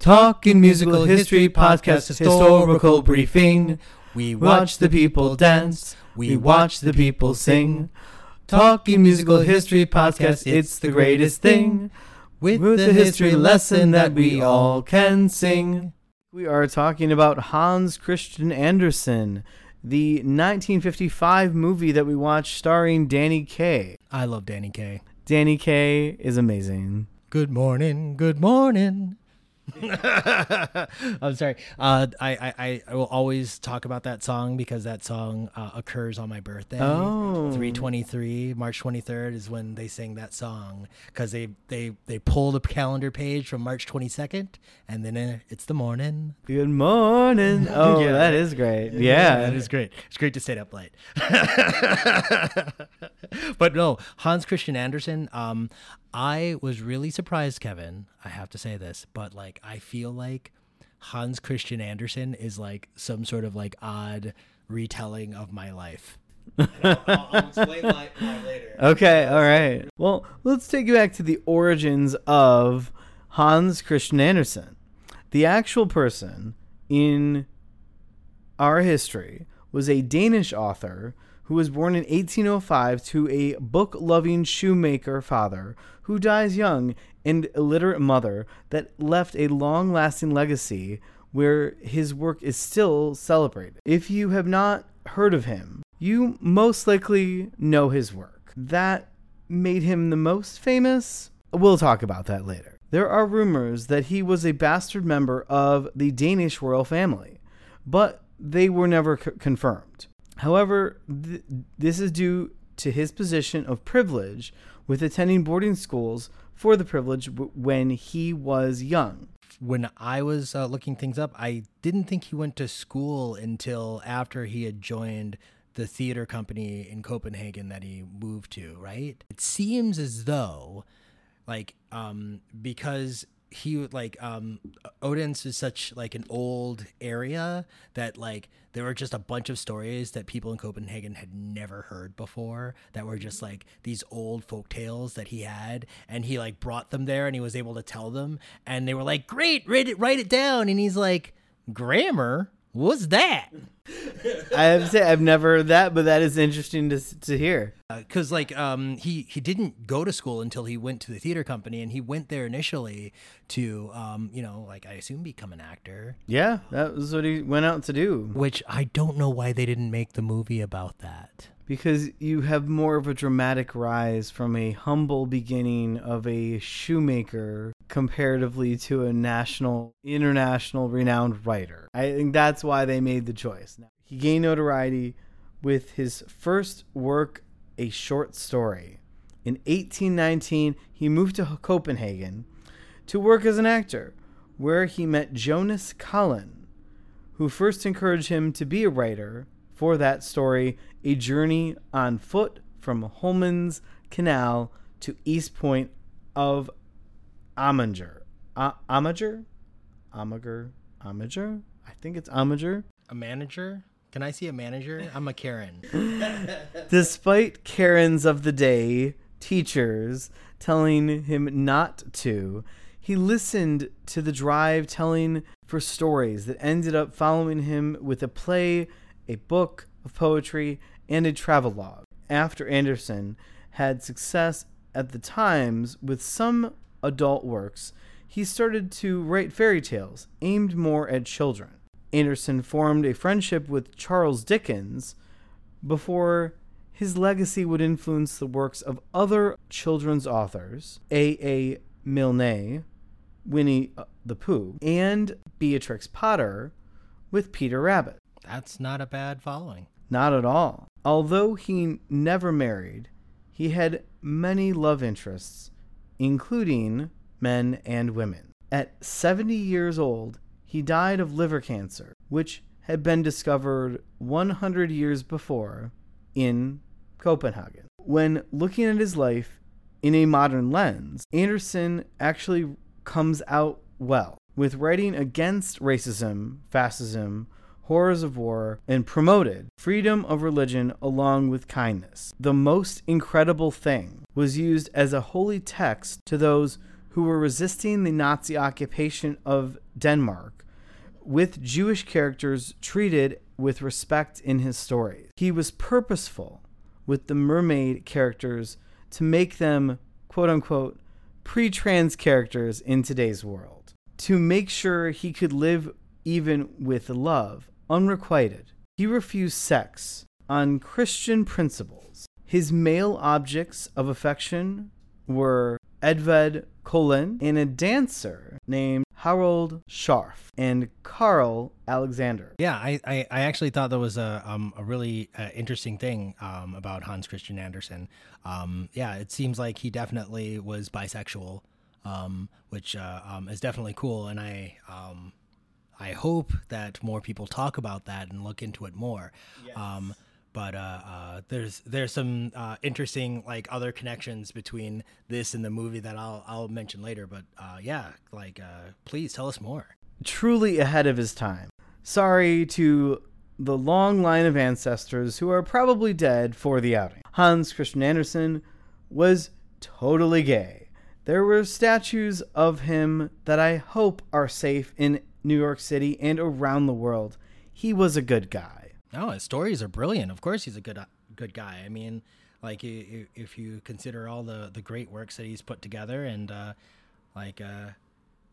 Talking Musical History Podcast Historical Briefing. We watch the people dance, we watch the people sing. Talking Musical History Podcast, it's the greatest thing. With the history lesson that we all can sing. We are talking about Hans Christian Andersen, the 1955 movie that we watched starring Danny Kaye. I love Danny Kaye. Danny Kaye is amazing. Good morning. Good morning. I'm sorry. Uh, I, I, I- will always talk about that song because that song uh, occurs on my birthday. Oh. 323, March 23rd is when they sing that song because they, they, they pull the calendar page from March 22nd and then uh, it's the morning. Good morning. Oh, Yeah. that is great. Yeah. that is great. It's great to stay up late. but no, Hans Christian Andersen. Um, I was really surprised, Kevin. I have to say this, but like, I feel like Hans Christian Andersen is like some sort of like odd retelling of my life. I'll, I'll explain later. Okay, all right. Well, let's take you back to the origins of Hans Christian Andersen. The actual person in our history was a Danish author who was born in 1805 to a book loving shoemaker father who dies young and illiterate mother that left a long lasting legacy where his work is still celebrated. If you have not heard of him, you most likely know his work. That made him the most famous. We'll talk about that later. There are rumors that he was a bastard member of the Danish royal family, but they were never c- confirmed. However, th- this is due to his position of privilege with attending boarding schools for the privilege w- when he was young. when I was uh, looking things up, I didn't think he went to school until after he had joined the theater company in Copenhagen that he moved to, right? It seems as though, like, um, because he would like um Odense is such like an old area that like there were just a bunch of stories that people in Copenhagen had never heard before that were just like these old folk tales that he had. And he like brought them there and he was able to tell them. And they were like great write it write it down. And he's like grammar what's that I have to say I've never heard that, but that is interesting to to hear. because like um he he didn't go to school until he went to the theater company and he went there initially to um you know like I assume become an actor Yeah, that was what he went out to do. which I don't know why they didn't make the movie about that. Because you have more of a dramatic rise from a humble beginning of a shoemaker comparatively to a national, international renowned writer. I think that's why they made the choice. He gained notoriety with his first work, a short story. In 1819, he moved to Copenhagen to work as an actor, where he met Jonas Collin, who first encouraged him to be a writer for that story, A Journey on Foot from Holmen's Canal to East Point of Amager. A- Amager? Amager? Amager? I think it's Amager. A manager? Can I see a manager? I'm a Karen. Despite Karens of the day, teachers telling him not to, he listened to the drive telling for stories that ended up following him with a play, a book of poetry, and a travelogue. After Andersen had success at the Times with some adult works, he started to write fairy tales aimed more at children. Andersen formed a friendship with Charles Dickens before his legacy would influence the works of other children's authors, A. A. Milne, Winnie uh, the Pooh, and Beatrix Potter with Peter Rabbit. That's not a bad following. Not at all. Although he never married, he had many love interests, including men and women. At 70 years old, he died of liver cancer, which had been discovered 100 years before in Copenhagen. When looking at his life in a modern lens, Andersen actually comes out well with writing against racism, fascism, horrors of war, and promoted freedom of religion along with kindness. The most incredible thing was used as a holy text to those who were resisting the Nazi occupation of Denmark, with Jewish characters treated with respect in his stories. He was purposeful with the mermaid characters to make them, quote unquote, pre trans characters in today's world, to make sure he could live even with love unrequited. He refused sex on Christian principles. His male objects of affection were Edvard Collin and a dancer named Harold Scharf and Carl Alexander. Yeah, I, I, I actually thought that was a, um, a really uh, interesting thing um, about Hans Christian Andersen. Um, yeah, it seems like he definitely was bisexual, um, which uh, um, is definitely cool. And I um, I hope that more people talk about that and look into it more. Yes. Um, but uh, uh, there's there's some uh, interesting like other connections between this and the movie that I'll I'll mention later. But uh, yeah, like uh, please tell us more. Truly ahead of his time. Sorry to the long line of ancestors who are probably dead for the outing. Hans Christian Andersen was totally gay. There were statues of him that I hope are safe in New York City and around the world. He was a good guy. No, his stories are brilliant. Of course, he's a good uh, good guy. I mean, like if you consider all the the great works that he's put together, and uh, like uh,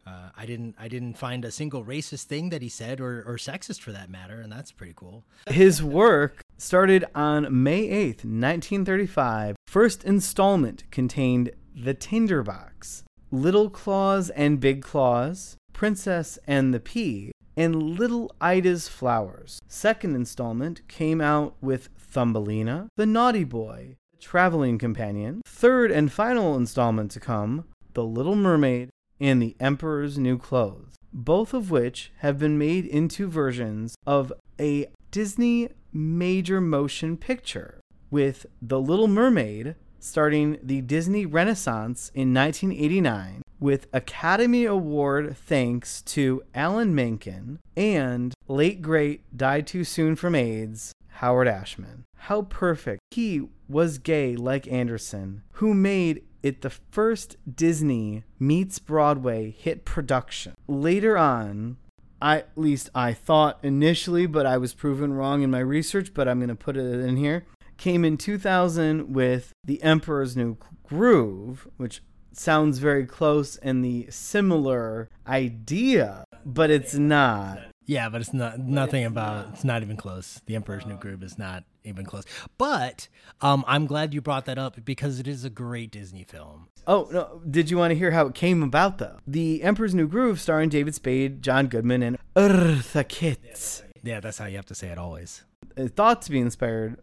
uh, I didn't I didn't find a single racist thing that he said or, or sexist for that matter, and that's pretty cool. His work started on May 8th, 1935. First installment contained The Tinderbox, Little Claus and Big Claus, Princess and the Pea, and Little Ida's Flowers. Second installment came out with Thumbelina, The Naughty Boy, The Traveling Companion. Third and final installment to come, The Little Mermaid and The Emperor's New Clothes, both of which have been made into versions of a Disney major motion picture, with The Little Mermaid starting the Disney Renaissance in 1989 with Academy Award thanks to Alan Menken and late great died too soon from AIDS, Howard Ashman. How perfect. He was gay like Andersen, who made it the first Disney meets Broadway hit production. Later on, I, at least I thought initially, but I was proven wrong in my research, but I'm going to put it in here. Came in 2000 with The Emperor's New Groove, which sounds very close and the similar idea, but it's not. Yeah, but it's not nothing about. It's not even close. The Emperor's New Groove is not even close. But um, I'm glad you brought that up because it is a great Disney film. Oh no! Did you want to hear how it came about though? The Emperor's New Groove, starring David Spade, John Goodman, and Eartha Kitt. Yeah, that's how you have to say it always. It thought to be inspired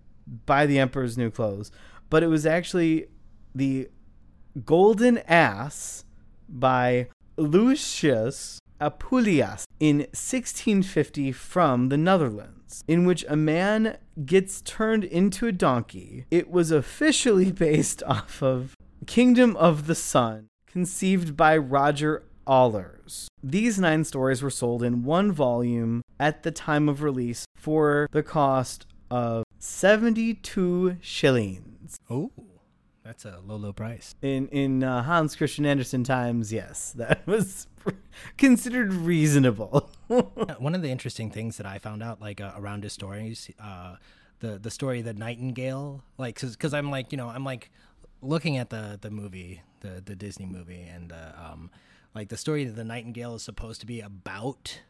by The Emperor's New Clothes, but it was actually the Golden Ass by Lucius Apuleius in 1650 from the Netherlands, in which a man gets turned into a donkey. It was officially based off of Kingdom of the Sun, conceived by Roger Allers. These nine stories were sold in one volume at the time of release for the cost of 72 shillings. Oh. That's a low, low price. In in uh, Hans Christian Andersen times, yes, that was considered reasonable. One of the interesting things that I found out, like uh, around his stories, uh, the the story of the Nightingale, like, because I'm like, you know, I'm like looking at the the movie, the the Disney movie, and uh, um, like the story of the Nightingale is supposed to be about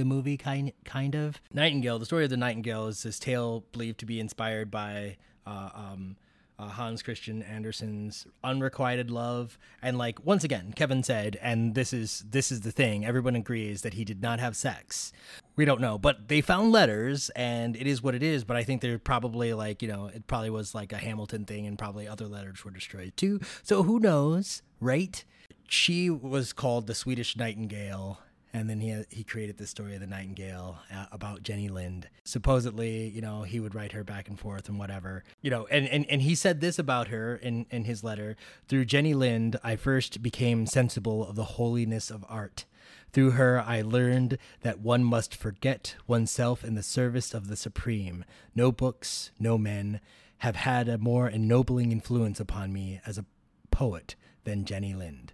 the movie kind kind of Nightingale. The story of the Nightingale is this tale believed to be inspired by uh, um, uh, Hans Christian Andersen's unrequited love, and like once again, Kevin said, and this is this is the thing. Everyone agrees that he did not have sex. We don't know, but they found letters, and it is what it is. But I think they're probably like you know, it probably was like a Hamilton thing, and probably other letters were destroyed too. So who knows, right? She was called the Swedish Nightingale and then he he created the story of the Nightingale uh, about Jenny Lind. Supposedly, you know, he would write her back and forth and whatever, you know, and and and he said this about her in in his letter: through Jenny Lind, I first became sensible of the holiness of art. Through her, I learned that one must forget oneself in the service of the Supreme. No books, no men have had a more ennobling influence upon me as a poet than Jenny Lind.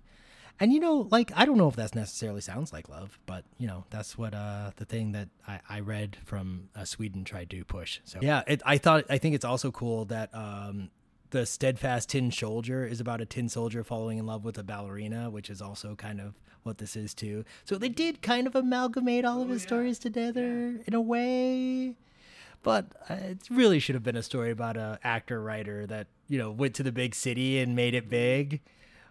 And you know, like I don't know if that necessarily sounds like love, but you know, that's what uh the thing that I, I read from uh, Sweden tried to push. So yeah, it, I thought I think it's also cool that um the steadfast tin soldier is about a tin soldier falling in love with a ballerina, which is also kind of what this is too. So they did kind of amalgamate all of his stories together in a way. But uh, it really should have been a story about a actor writer that you know went to the big city and made it big.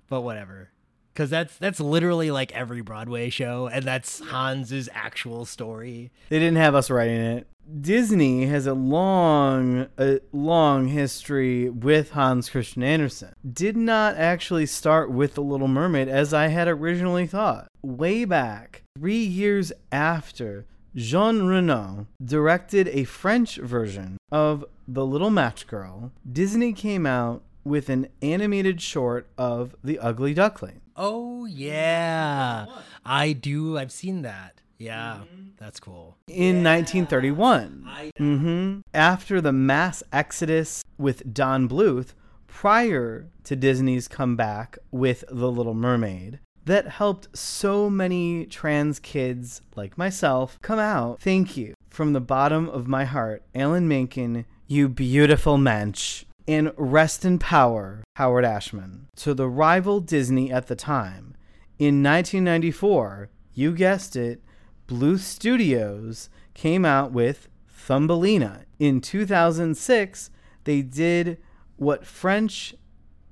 But whatever because that's that's literally like every Broadway show, and that's Hans's actual story. They didn't have us writing it. Disney has a long, a long history with Hans Christian Andersen. Did not actually start with The Little Mermaid as I had originally thought. Way back, three years after Jean Renoir directed a French version of The Little Match Girl, Disney came out with an animated short of The Ugly Duckling. Oh yeah, I do. I've seen that. Yeah, mm-hmm. that's cool. In yeah. 1931, mm-hmm, after the mass exodus with Don Bluth, prior to Disney's comeback with The Little Mermaid, that helped so many trans kids like myself come out. Thank you from the bottom of my heart, Alan Menken, you beautiful mensch and Rest in Power, Howard Ashman, to the rival Disney at the time. In 1994, you guessed it, Bluth Studios came out with Thumbelina. In 2006, they did what French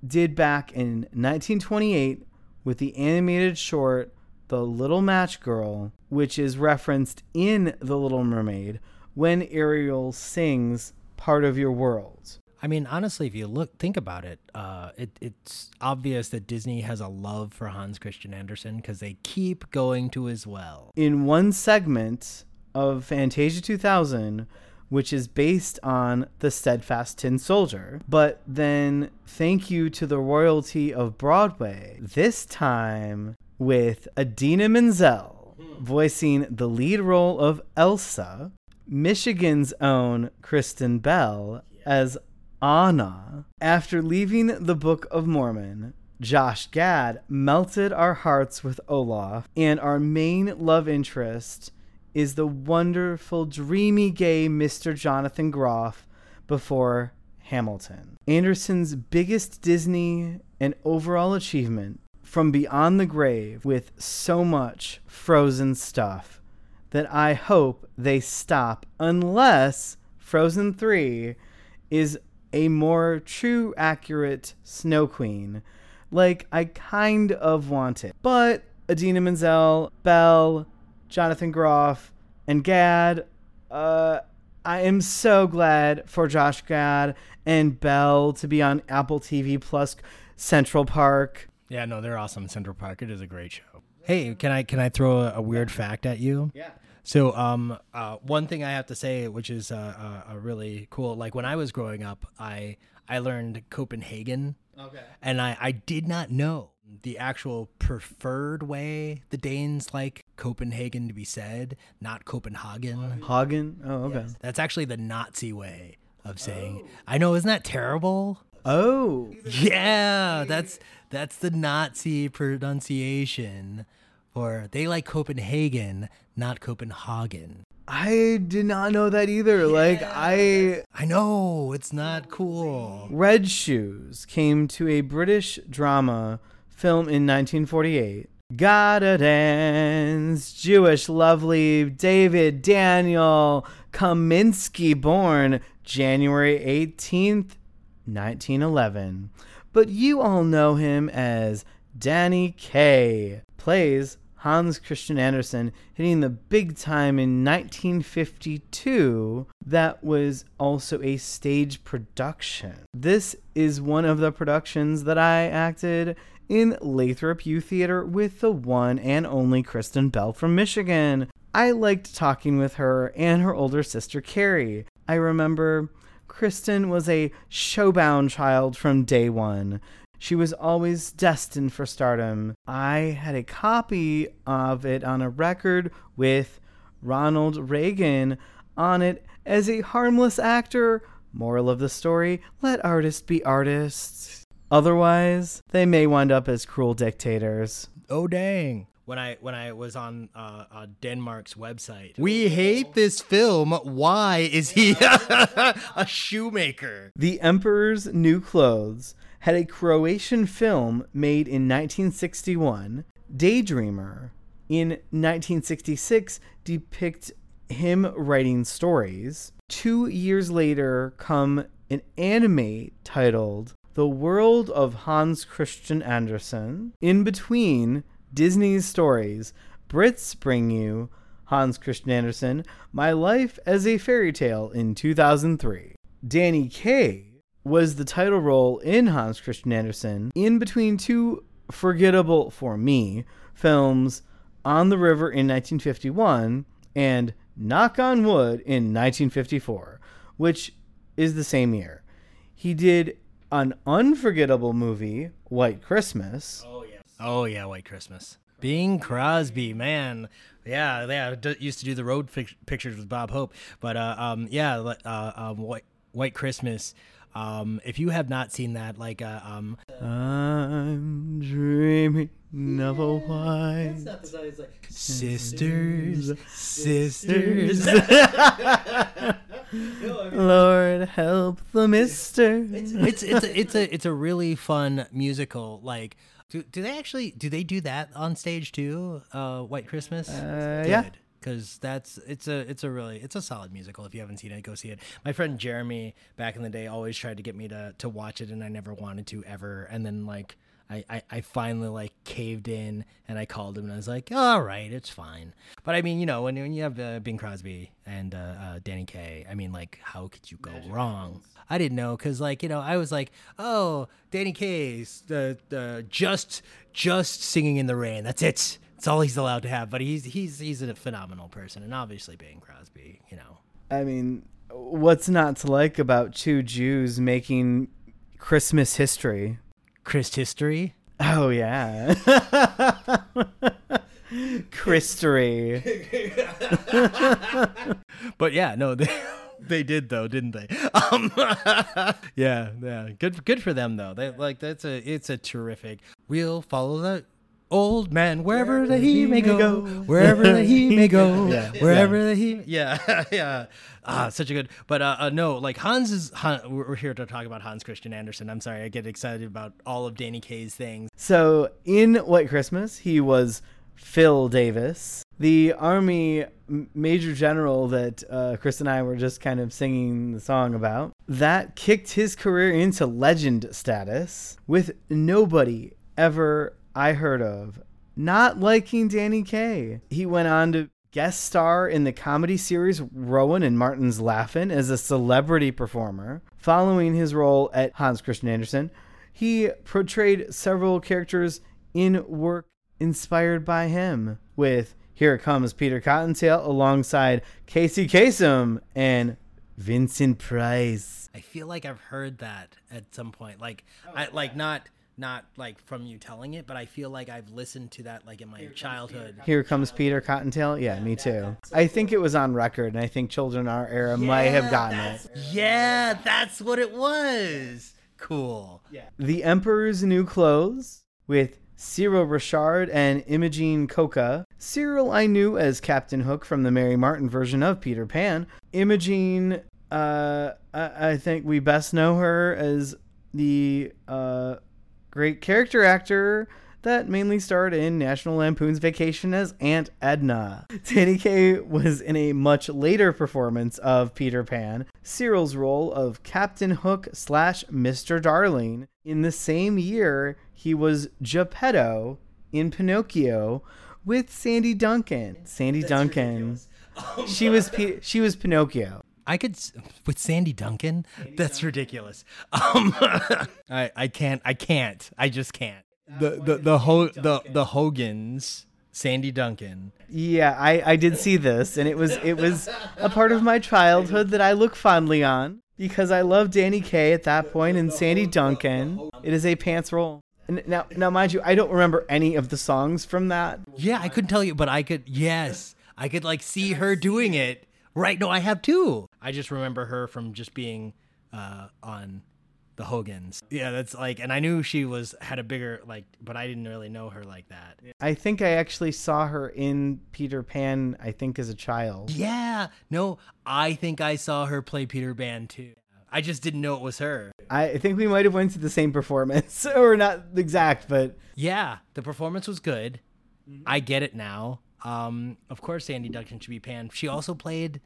did back in 1928 with the animated short The Little Match Girl, which is referenced in The Little Mermaid when Ariel sings Part of Your World. I mean, honestly, if you look, think about it, uh, it it's obvious that Disney has a love for Hans Christian Andersen because they keep going to his well. In one segment of Fantasia 2000, which is based on the Steadfast Tin Soldier, but then thank you to the royalty of Broadway, this time with Idina Menzel voicing the lead role of Elsa, Michigan's own Kristen Bell as Anna. After leaving the Book of Mormon, Josh Gad melted our hearts with Olaf, and our main love interest is the wonderful, dreamy, gay Mr. Jonathan Groff before Hamilton. Andersen's biggest Disney and overall achievement from Beyond the Grave with so much frozen stuff that I hope they stop unless Frozen 3 is a more true, accurate Snow Queen, like I kind of want it. But Idina Menzel, Bell, Jonathan Groff, and Gad, uh, I am so glad for Josh Gad and Bell to be on Apple TV Plus Central Park. Yeah, no, they're awesome. Central Park. It is a great show. Hey, can I can I throw a, a weird fact at you? Yeah. So, um, uh, one thing I have to say, which is uh, uh, really cool, like when I was growing up, I I learned Copenhagen. Okay. And I I did not know the actual preferred way the Danes like Copenhagen to be said, not Copenhagen. Hagen. Oh, okay. Yes. That's actually the Nazi way of saying. Oh. I know, isn't that terrible? Oh. Yeah, that's that's the Nazi pronunciation or they like Copenhagen, not Copenhagen. I did not know that either. Yeah. Like I I know, it's not cool. Red Shoes came to a British drama film in 1948. Gotta dance, Jewish lovely David Daniel Kaminsky born January 18th, 1911. But you all know him as Danny Kaye. Plays Hans Christian Andersen hitting the big time in 1952. That was also a stage production. This is one of the productions that I acted in Lathrop U Theater with the one and only Kristen Bell from Michigan. I liked talking with her and her older sister Carrie. I remember Kristen was a showbound child from day one. She was always destined for stardom. I had a copy of it on a record with Ronald Reagan on it as a harmless actor. Moral of the story let artists be artists. Otherwise, they may wind up as cruel dictators. Oh dang! When I when I was on uh, uh, Denmark's website, we hate this film. Why is he a shoemaker? The Emperor's New Clothes had a Croatian film made in 1961. Daydreamer in 1966 depict him writing stories. Two years later, come an anime titled The World of Hans Christian Andersen. In between Disney's stories, Brits bring you Hans Christian Andersen, My Life as a Fairy Tale in 2003. Danny Kaye was the title role in Hans Christian Andersen in between two forgettable for me films On the River in 1951 and Knock on Wood in 1954, which is the same year. He did an unforgettable movie, White Christmas. Oh yeah. Oh yeah, White Christmas. Bing Crosby, man, yeah, yeah, d- used to do the road fic- pictures with Bob Hope, but uh, um, yeah, uh, um, White White Christmas. Um, if you have not seen that, like, uh, um, I'm dreaming of a white sisters, sisters. Lord help the mister. it's it's a, it's a it's a really fun musical. Like, do do they actually do they do that on stage too? Uh, White Christmas. Uh, yeah. Because that's it's a it's a really it's a solid musical. If you haven't seen it, go see it. My friend Jeremy back in the day always tried to get me to to watch it, and I never wanted to ever. And then like I, I, I finally like caved in and I called him and I was like, all right, it's fine. But I mean, you know, when, when you have uh, Bing Crosby and uh, uh, Danny Kaye, I mean, like, how could you go wrong? I didn't know because, like, you know, I was like, oh, Danny Kaye's the the just just singing in the rain. That's it. That's all he's allowed to have. But he's he's he's a phenomenal person, and obviously Bing Crosby, you know. I mean, what's not to like about two Jews making Christmas history? Christ history. Oh yeah. Christery. but yeah, no, they, they did though, didn't they? Um, yeah, yeah. Good, good for them though. They like that's a it's a terrific. We'll follow the old man wherever, wherever that he, may go, go. wherever that he may go, yeah. wherever yeah. that he, yeah, yeah. Ah, such a good. But uh, uh no, like Hans is. Han, we're here to talk about Hans Christian Andersen. I'm sorry, I get excited about all of Danny Kaye's things. So in White Christmas, he was Phil Davis, the army major general that uh, Chris and I were just kind of singing the song about. That kicked his career into legend status with nobody ever I heard of not liking Danny Kaye. He went on to guest star in the comedy series Rowan and Martin's Laugh-In as a celebrity performer. Following his role at Hans Christian Andersen, he portrayed several characters in work inspired by him, with Here Comes Peter Cottontail alongside Casey Kasem and Vincent Price. I feel like I've heard that at some point. Like, I like not not like from you telling it, but I feel like I've listened to that like in my Here childhood. Comes Here comes Peter Cottontail. Yeah, me too. I think it was on record, and I think children our era yeah, might have gotten it. Yeah, that's what it was. Cool. Yeah. The Emperor's New Clothes with Cyril Ritchard and Imogene Coca. Cyril I knew as Captain Hook from the Mary Martin version of Peter Pan. Imogene, uh, I, I think we best know her as the uh, great character actor that mainly starred in National Lampoon's Vacation as Aunt Edna. Danny Kaye was in a much later performance of Peter Pan, Cyril's role of Captain Hook slash Mr. Darling. In the same year, he was Geppetto in Pinocchio with Sandy Duncan. Sandy Duncan. she was P- she was Pinocchio. I could with Sandy Duncan. That's ridiculous. Um, I I can't. I can't. I just can't. The the the Ho- the the Hogans. Sandy Duncan. Yeah, I, I did see this, and it was it was a part of my childhood that I look fondly on because I love Danny Kaye at that point and Sandy Duncan. It is a pants roll. Now, now, mind you, I don't remember any of the songs from that. Yeah, I couldn't tell you, but I could. Yes, I could like see her doing it. Right? No, I have too. I just remember her from just being uh, on the Hogans. Yeah, that's like, and I knew she was had a bigger like, but I didn't really know her like that. I think I actually saw her in Peter Pan. I think as a child. Yeah, no, I think I saw her play Peter Pan too. I just didn't know it was her. I think we might have went to the same performance, or not exact, but Yeah, the performance was good. I get it now. Um, of course, Sandy Duncan should be Pan. She also played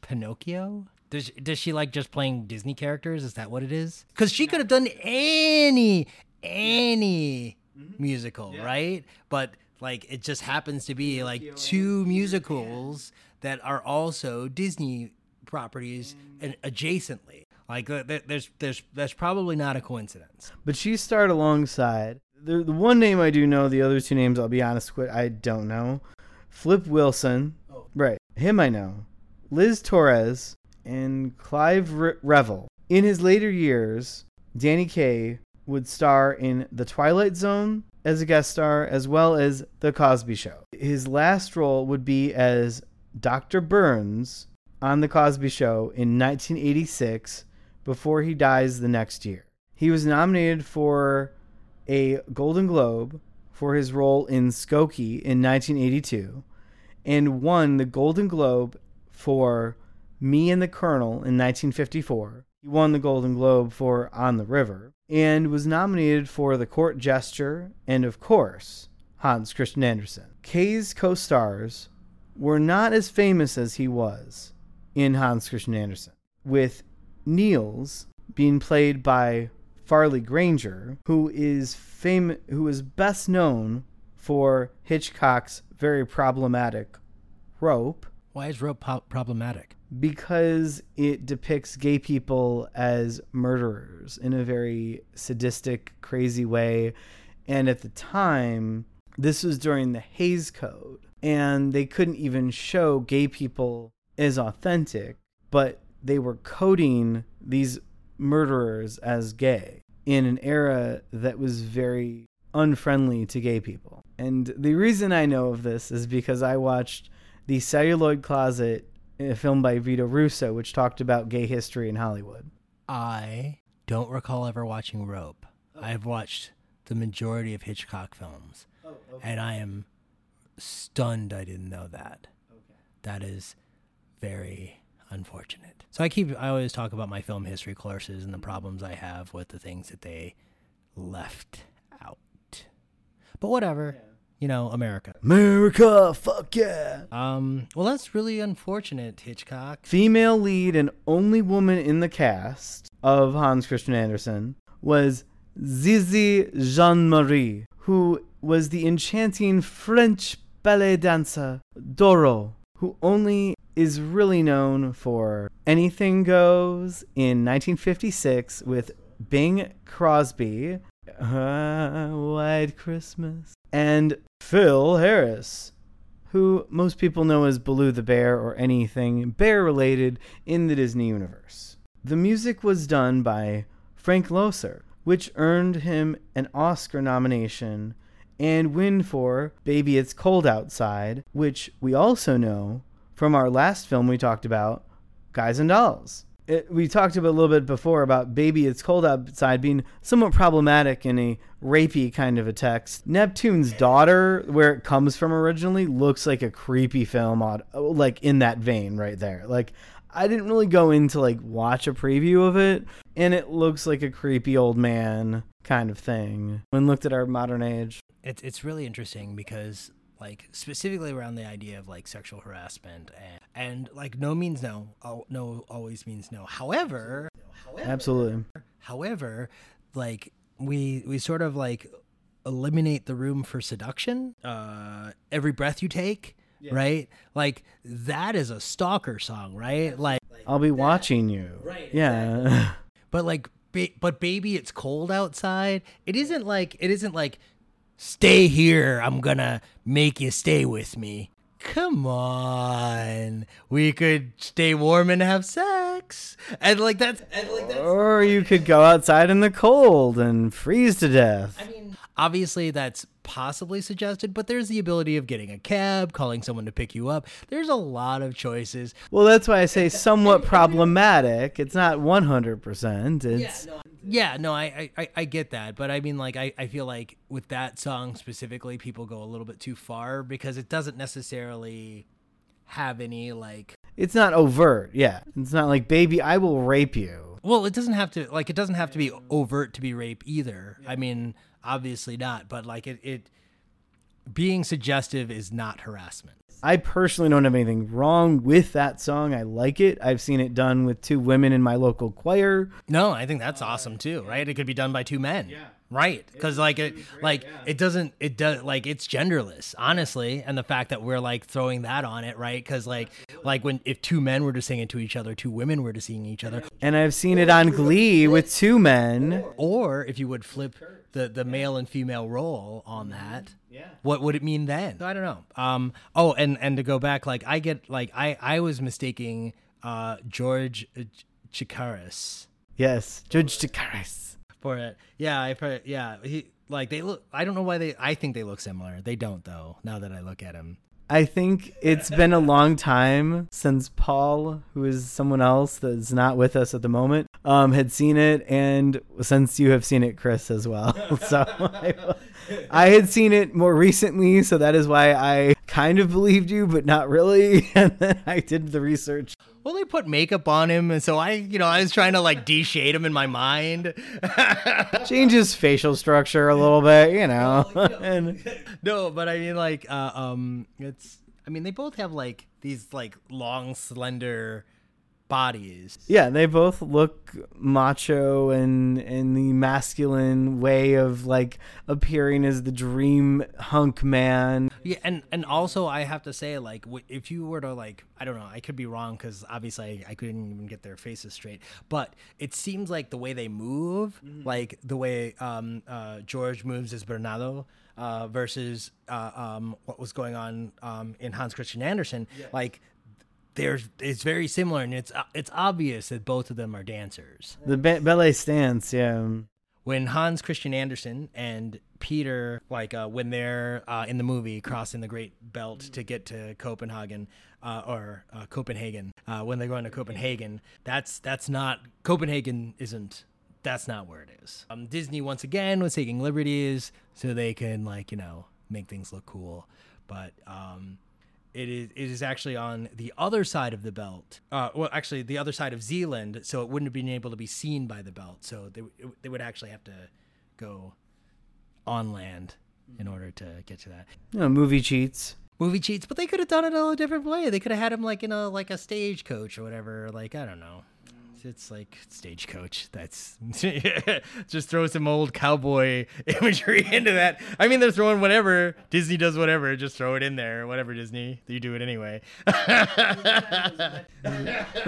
Pinocchio. Does does she like just playing Disney characters? Is that what it is? Because she could have done any any musical, right? But like it just happens to be like two musicals that are also Disney properties and adjacently. Like uh, th- th- there's there's that's probably not a coincidence. but she starred alongside. The, the one name I do know, the other two names, I'll be honest with, I don't know. Flip Wilson, right? Him I know. Liz Torres and Clive Re- Revel. In his later years, Danny Kaye would star in The Twilight Zone as a guest star, as well as The Cosby Show. His last role would be as Dr. Burns on The Cosby Show in 1986 before he dies the next year. He was nominated for a Golden Globe for his role in Skokie in 1982 and won the Golden Globe for Me and the Colonel in 1954. He won the Golden Globe for On the River and was nominated for The Court Jester and, of course, Hans Christian Andersen. Kaye's co stars were not as famous as he was in Hans Christian Andersen, with Niels being played by Farley Granger, who is fam- who is best known for Hitchcock's very problematic Rope Why is rope po- problematic? because it depicts gay people as murderers in a very sadistic, crazy way. And at the time, this was during the Hays Code, and they couldn't even show gay people as authentic, but they were coding these murderers as gay in an era that was very unfriendly to gay people. And the reason I know of this is because I watched The Celluloid Closet, uh, a film by Vito Russo, which talked about gay history in Hollywood. I don't recall ever watching Rope. I've watched the majority of Hitchcock films, oh, and I am stunned I didn't know that. That is very unfortunate. So I keep I always talk about my film history courses and the problems I have with the things that they left out. But whatever. You know, America. America, fuck yeah. Um well that's really unfortunate, Hitchcock. Female lead and only woman in the cast of Hans Christian Andersen was Zizi Jeanmaire, who was the enchanting French ballet dancer Doro, who only is really known for Anything Goes in 1956 with Bing Crosby, uh, White Christmas, and Phil Harris, who most people know as Baloo the Bear or anything bear related in the Disney universe. The music was done by Frank Loesser, which earned him an Oscar nomination and win for Baby It's Cold Outside, which we also know from our last film we talked about, Guys and Dolls. It, we talked about a little bit before about Baby It's Cold Outside being somewhat problematic in a rapey kind of a text. Neptune's Daughter, where it comes from originally, looks like a creepy film, odd, like in that vein right there. Like, I didn't really go in to like watch a preview of it, and it looks like a creepy old man kind of thing when looked at our modern age. It's it's really interesting because like specifically around the idea of like sexual harassment and, and like no means no, oh, no always means no. However, Absolutely. however, like we we sort of like eliminate the room for seduction. Uh, every breath you take, right? Like that is a stalker song, right? Like, I'll be watching you. Right, Yeah. but like, ba- but baby, it's cold outside. It isn't like it isn't like stay here. I'm gonna make you stay with me. Come on, we could stay warm and have sex, and like that's and like that's. or you could go outside in the cold and freeze to death. I mean obviously, that's possibly suggested, but there's the ability of getting a cab, calling someone to pick you up. There's a lot of choices. Well, that's why I say somewhat problematic. It's not 100%. It's Yeah, no, I, I, I get that, but I mean, like, I, I feel like with that song specifically, people go a little bit too far because it doesn't necessarily have any like. It's not overt. Yeah. It's not like baby, I will rape you. Well, it doesn't have to like it doesn't have to be overt to be rape either. I mean, obviously not, but like it, it being suggestive is not harassment. I personally don't have anything wrong with that song. I like it. I've seen it done with two women in my local choir. No, I think that's awesome too, right? It could be done by two men. Yeah. Right. Cuz like it like it doesn't it does like it's genderless, honestly, and the fact that we're like throwing that on it, right? Cuz like like when if two men were to sing it to each other, two women were to sing each other, And I've seen it on Glee with two men. or if you would flip the the male and female role on that, Yeah. what would it mean then? I don't know. Um oh, and and to go back like I get like I I was mistaking uh George uh, Chakiris Yes. George Chakiris. for it. Yeah, I heard. Yeah, he like they look. I don't know why they. I think they look similar. They don't though. Now that I look at him. I think it's been a long time since Paul, who is someone else that's not with us at the moment, um, had seen it, and since you have seen it, Chris, as well. so I, I had seen it more recently, so that is why I kind of believed you, but not really. And then I did the research. Well, they put makeup on him, and so I, you know, I was trying to like de-shade him in my mind. Change his facial structure a little bit, you know. and no, but I mean, like, uh, um, it's. I mean, they both have like these like long, slender bodies. yeah, they both look macho and in the masculine way of like appearing as the dream hunk man. Yeah, and and also I have to say, like, if you were to like, I don't know, I could be wrong because obviously I, I couldn't even get their faces straight, but it seems like the way they move, like the way um, uh, George moves as Bernardo. Uh, versus uh, um, what was going on um, in Hans Christian Andersen, like there's it's very similar, and it's uh, it's obvious that both of them are dancers. The ba- ballet stance, yeah. when Hans Christian Andersen and Peter, like uh, when they're uh, in the movie crossing the Great Belt to get to Copenhagen, uh, or uh, Copenhagen, uh, when they're going to Copenhagen, that's that's not Copenhagen isn't. That's not where it is. Um, Disney once again was taking liberties so they can like you know make things look cool, but um, it is it is actually on the other side of the belt. Uh, well, actually, the other side of Zealand, so it wouldn't have been able to be seen by the belt. So they it- they would actually have to go on land in order to get to that. You know, movie cheats. Movie cheats, but they could have done it all a different way. They could have had him like in a like a stagecoach or whatever. Like I don't know. It's like stagecoach. That's just throw some old cowboy imagery into that. I mean, they're throwing whatever Disney does, whatever. Just throw it in there. Whatever Disney, you do it anyway. Well,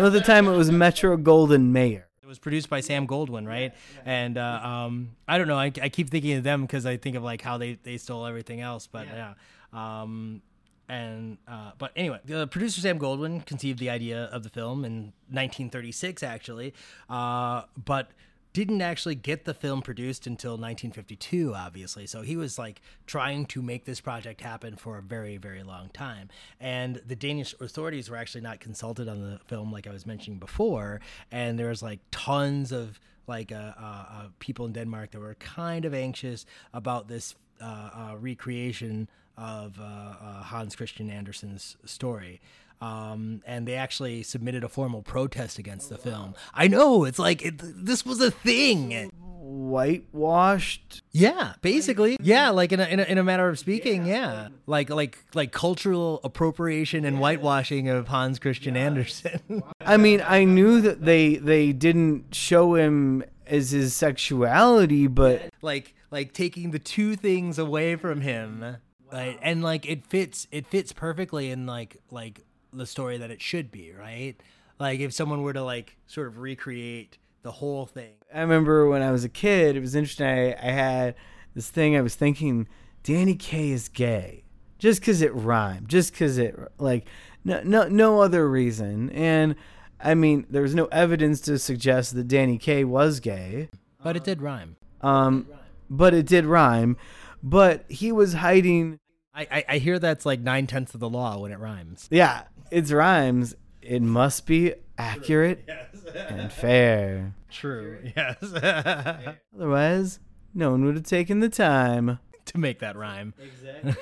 at the time it was Metro Goldwyn Mayer. It was produced by Sam Goldwyn, right? And uh, um, I don't know. I, I keep thinking of them because I think of like how they, they stole everything else. But yeah. Um, and uh, but anyway, the producer Sam Goldwyn conceived the idea of the film in 1936, actually, uh, but didn't actually get the film produced until 1952, obviously. So he was like trying to make this project happen for a very, very long time. And the Danish authorities were actually not consulted on the film, like I was mentioning before. And there was like tons of like uh, uh, uh, people in Denmark that were kind of anxious about this uh, uh, recreation of uh, uh, Hans Christian Andersen's story. Um, and they actually submitted a formal protest against the film. I know it's like it, this was a thing. Whitewashed. Yeah, basically. Yeah, like in a, in a, in a matter of speaking, yeah. Like like like cultural appropriation and whitewashing of Hans Christian Andersen. I mean, I knew that they they didn't show him as his sexuality, but like like taking the two things away from him. Like, and like it fits it fits perfectly in like like the story that it should be, right? Like if someone were to like sort of recreate the whole thing. I remember when I was a kid, it was interesting. I, I had this thing. I was thinking, Danny Kaye is gay, just because it rhymed, just because it like no no no other reason. And I mean, there was no evidence to suggest that Danny Kaye was gay. But it did rhyme. Um, but it did rhyme. But he was hiding. I, I, I hear that's like nine tenths of the law when it rhymes. Yeah, it rhymes. It must be accurate and fair. True. Yes. Otherwise, no one would have taken the time. to make that rhyme.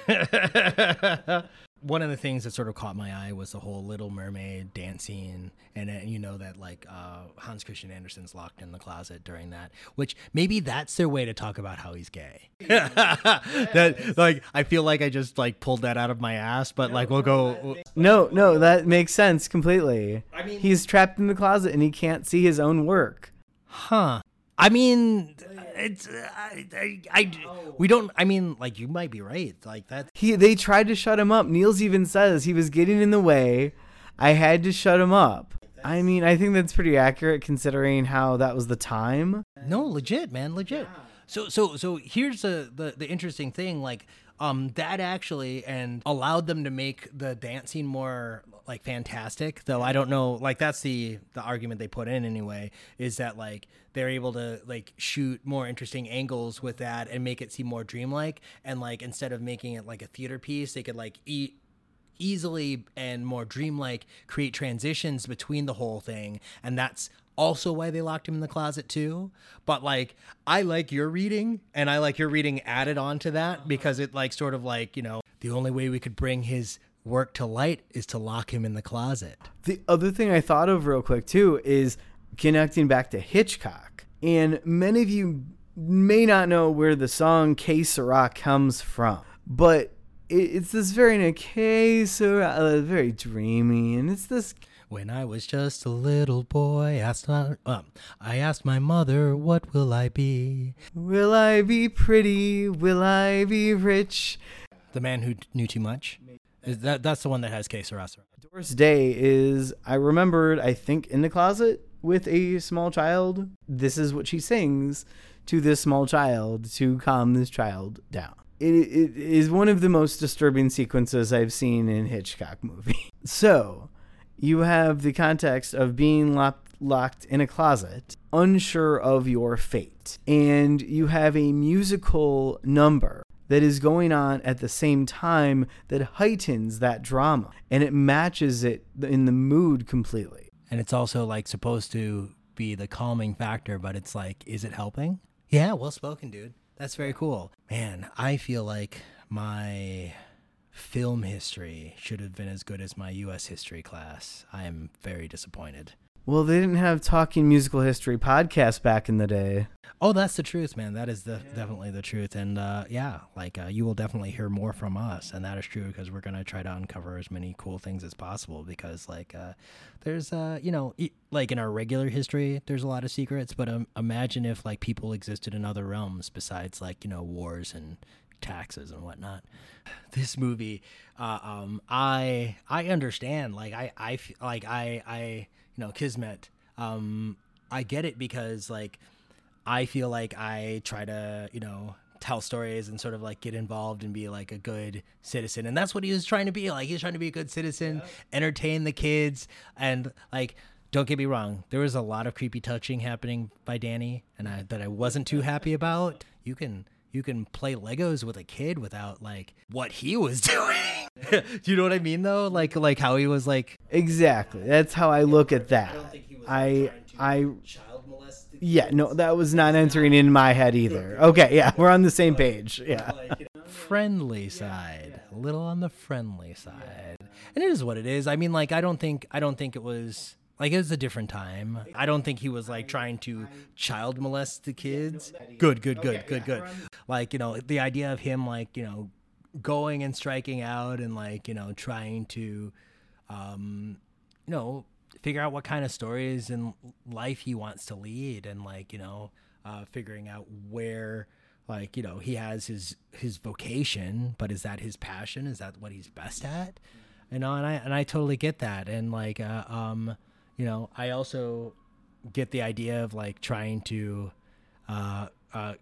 One of the things that sort of caught my eye was the whole Little Mermaid dance scene, and, and you know that like uh, Hans Christian Andersen's locked in the closet during that, which maybe that's their way to talk about how he's gay. that like I feel like I just like pulled that out of my ass, but like we'll go. No, no, that makes sense completely. I mean- he's trapped in the closet and he can't see his own work. Huh. I mean, it's uh, I, I, I we don't. I mean, like you might be right. Like that. He they tried to shut him up. Niels even says he was getting in the way. I had to shut him up. I mean, I think that's pretty accurate considering how that was the time. No, legit, man, legit. So so so here's the, the the interesting thing, like um that actually and allowed them to make the dancing more like fantastic. Though I don't know, like that's the the argument they put in anyway, is that like they're able to like shoot more interesting angles with that and make it seem more dreamlike and like instead of making it like a theater piece, they could like eat easily and more dreamlike create transitions between the whole thing and that's also why they locked him in the closet too. But like i like your reading and i like your reading added on to that because it like sort of like you know the only way we could bring his work to light is to lock him in the closet. The other thing I thought of real quick too is connecting back to Hitchcock. And many of you may not know where the song Que Sera comes from, but it's this very Que Sera, uh, very dreamy, and it's this when i was just a little boy asked my, um, i asked my mother what will i be Will I be pretty? Will I be rich? the man who knew too much is that that's the one that has K case Doris Day is, I remembered, I think, in the closet with a small child. This is what she sings to this small child to calm this child down. It, it is one of the most disturbing sequences I've seen in Hitchcock movie. So, you have the context of being locked, locked in a closet, unsure of your fate, and you have a musical number that is going on at the same time that heightens that drama. And it matches it in the mood completely. and it's also like supposed to be the calming factor but it's like is it helping? Yeah well spoken dude. That's very cool. Man i feel like my film history should have been as good as my us history class. I am very disappointed. Well, they didn't have talking musical history podcasts back in the day. oh that's the truth man. That is the definitely the truth. And uh, yeah like uh, you will definitely hear more from us. And that is true because we're going to try to uncover as many cool things as possible because like uh, there's uh you know like in our regular history there's a lot of secrets. But um, imagine if like people existed in other realms besides like you know wars and taxes and whatnot this movie uh, um i i understand like i i like i i you know kismet um i get it because like I feel like I try to, you know, tell stories and sort of like get involved and be like a good citizen. And that's what he was trying to be. Like he's trying to be a good citizen, entertain the kids and like don't get me wrong, there was a lot of creepy touching happening by Danny and I that I wasn't too happy about. You can you can play Legos with a kid without like what he was doing. Do you know what I mean though? Like like how he was like Exactly. That's how I look at that. I don't think i I child molested. yeah, no, that was not entering in my head either. Okay, yeah, we're on the same page. Yeah. friendly side, a little on the friendly side. and it is what it is. I mean, like I don't think I don't think it was like it was a different time. I don't think he was like trying to child molest the kids. Good, good, good, good, good. Like you know the idea of him like you know going and striking out and like you know trying to, um, you know figure out what kind of stories and life he wants to lead and like you know uh, figuring out where like you know he has his his vocation but is that his passion is that what he's best at you know and i and i totally get that and like uh, um you know i also get the idea of like trying to uh uh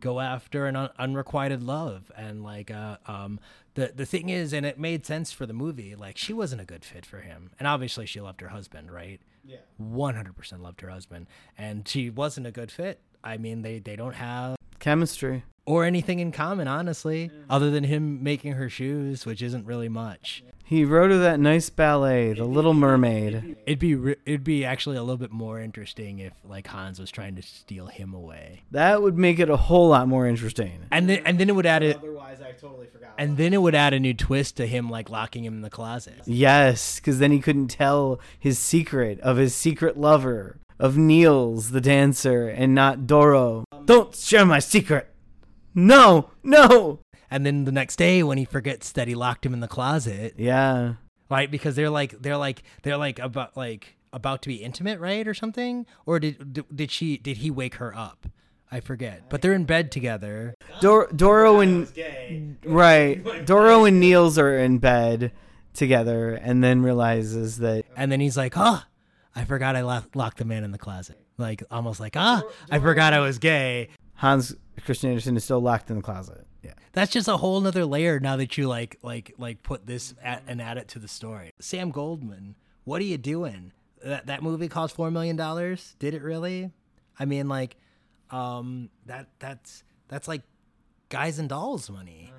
go after an un- unrequited love and like uh um the the thing is and it made sense for the movie like she wasn't a good fit for him. And obviously she loved her husband right? Yeah. 100% loved her husband. And she wasn't a good fit. I mean they they don't have Chemistry. or anything in common, honestly, other than him making her shoes, which isn't really much. He wrote her that nice ballet, The Little Mermaid. It'd be re- it'd be actually a little bit more interesting if like Hans was trying to steal him away, That would make it a whole lot more interesting. and then and then it would add it, Otherwise, I totally forgot. and then it would add a new twist to him like locking him in the closet. Yes, because then he couldn't tell his secret of his secret lover, of Niels the dancer, and not Doro. Don't share my secret. No, no. And then the next day when he forgets that he locked him in the closet, Yeah. right? Because they're like they're like they're like about like about to be intimate, right, or something? Or did did- did she did he wake her up? I forget. But they're in bed together. Dor- Doro and right, Doro and Niels are in bed together, and then realizes that And then he's like, "Oh, I forgot I locked, locked the man in the closet." Like almost like, "Ah, I forgot I was gay." Hans Christian Andersen is still locked in the closet. Yeah. That's just a whole nother layer now that you like like like put this at, and add it to the story. Sam Goldwyn, what are you doing? That that movie cost 4 million dollars? Did it really? I mean like um that that's that's like guys and dolls money.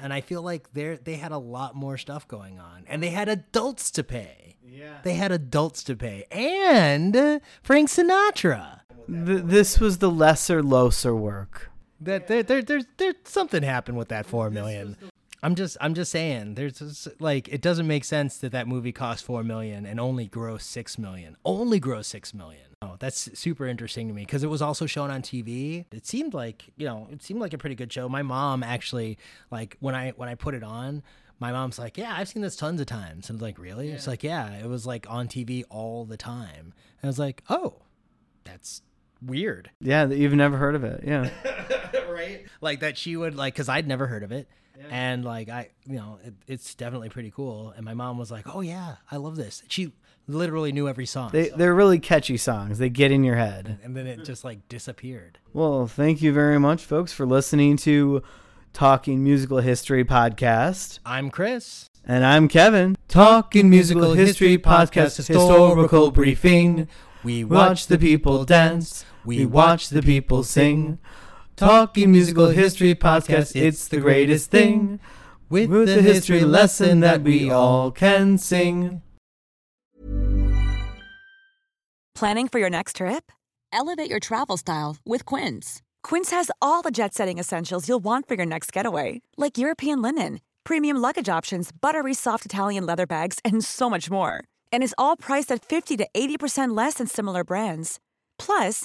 And I feel like they they had a lot more stuff going on and they had adults to pay. Yeah. They had adults to pay and Frank Sinatra. Th- this was the lesser, loser work. That there, there, there's, there's something happened with that four million. I'm just, I'm just saying. There's just, like, it doesn't make sense that that movie cost four million and only gross six million. Only gross six million. Oh, that's super interesting to me because it was also shown on TV. It seemed like, you know, it seemed like a pretty good show. My mom actually, like, when I when I put it on. My mom's like, yeah, I've seen this tons of times. And I was like, really? It's like, yeah, it was like on TV all the time. And I was like, oh, that's weird. Yeah, that you've never heard of it. Yeah. right? Like that she would like because I'd never heard of it, and like I, you know, it, it's definitely pretty cool. And my mom was like, "Oh yeah, I love this." She literally knew every song, They, they're really catchy songs. They get in your head. and then it just like disappeared. Well, thank you very much, folks, for listening to Talking Musical History Podcast. I'm Chris. And I'm Kevin. Talking Musical History Podcast, historical briefing. We Watch the people dance. We watch the people sing. Talking Musical History Podcast, it's the greatest thing. with, With the history lesson that we all can sing. Planning for your next trip? Elevate your travel style with Quince. Quince has all the jet setting essentials you'll want for your next getaway, like European linen, premium luggage options, buttery soft Italian leather bags, and so much more. And is all priced at 50 to 80% less than similar brands. Plus,